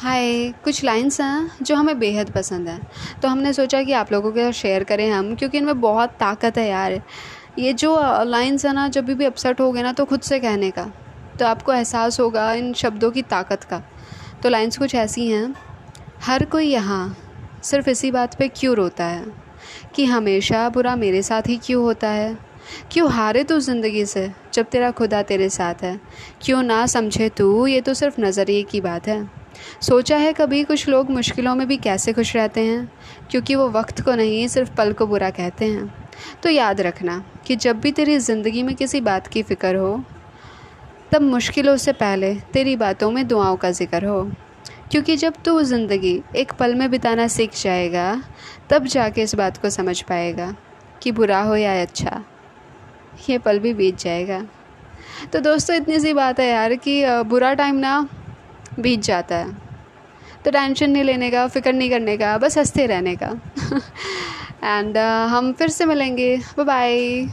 हाय कुछ लाइंस हैं जो हमें बेहद पसंद हैं। तो हमने सोचा कि आप लोगों के साथ शेयर करें हम, क्योंकि इनमें बहुत ताकत है यार। ये जो लाइंस है ना, जब भी अपसेट हो गए ना तो खुद से कहने का। तो आपको एहसास होगा इन शब्दों की ताकत का। तो लाइंस कुछ ऐसी हैं। हर कोई यहाँ सिर्फ़ इसी बात पे क्यों रोता है? कि हमेशा बुरा मेरे साथ ही क्यों होता है? क्यों हारे तू ज़िंदगी से, जब तेरा खुदा तेरे साथ है? क्यों ना समझे तू, ये तो सिर्फ़ नज़रिए की बात है। सोचा है कभी कुछ लोग मुश्किलों में भी कैसे खुश रहते हैं? क्योंकि वो वक्त को नहीं, सिर्फ़ पल को बुरा कहते हैं। तो याद रखना कि जब भी तेरी ज़िंदगी में किसी बात की फ़िक्र हो, तब मुश्किलों से पहले तेरी बातों में दुआओं का ज़िक्र हो। क्योंकि जब तू ज़िंदगी एक पल में बिताना सीख जाएगा, तब जाके इस बात को समझ पाएगा कि बुरा हो या अच्छा ये पल भी बीत जाएगा। तो दोस्तों, इतनी सी बात है यार कि बुरा टाइम ना बीत जाता है। तो टेंशन नहीं लेने का फ़िक्र नहीं करने का बस हँसते रहने का। एंड uh, हम फिर से मिलेंगे। Bye bye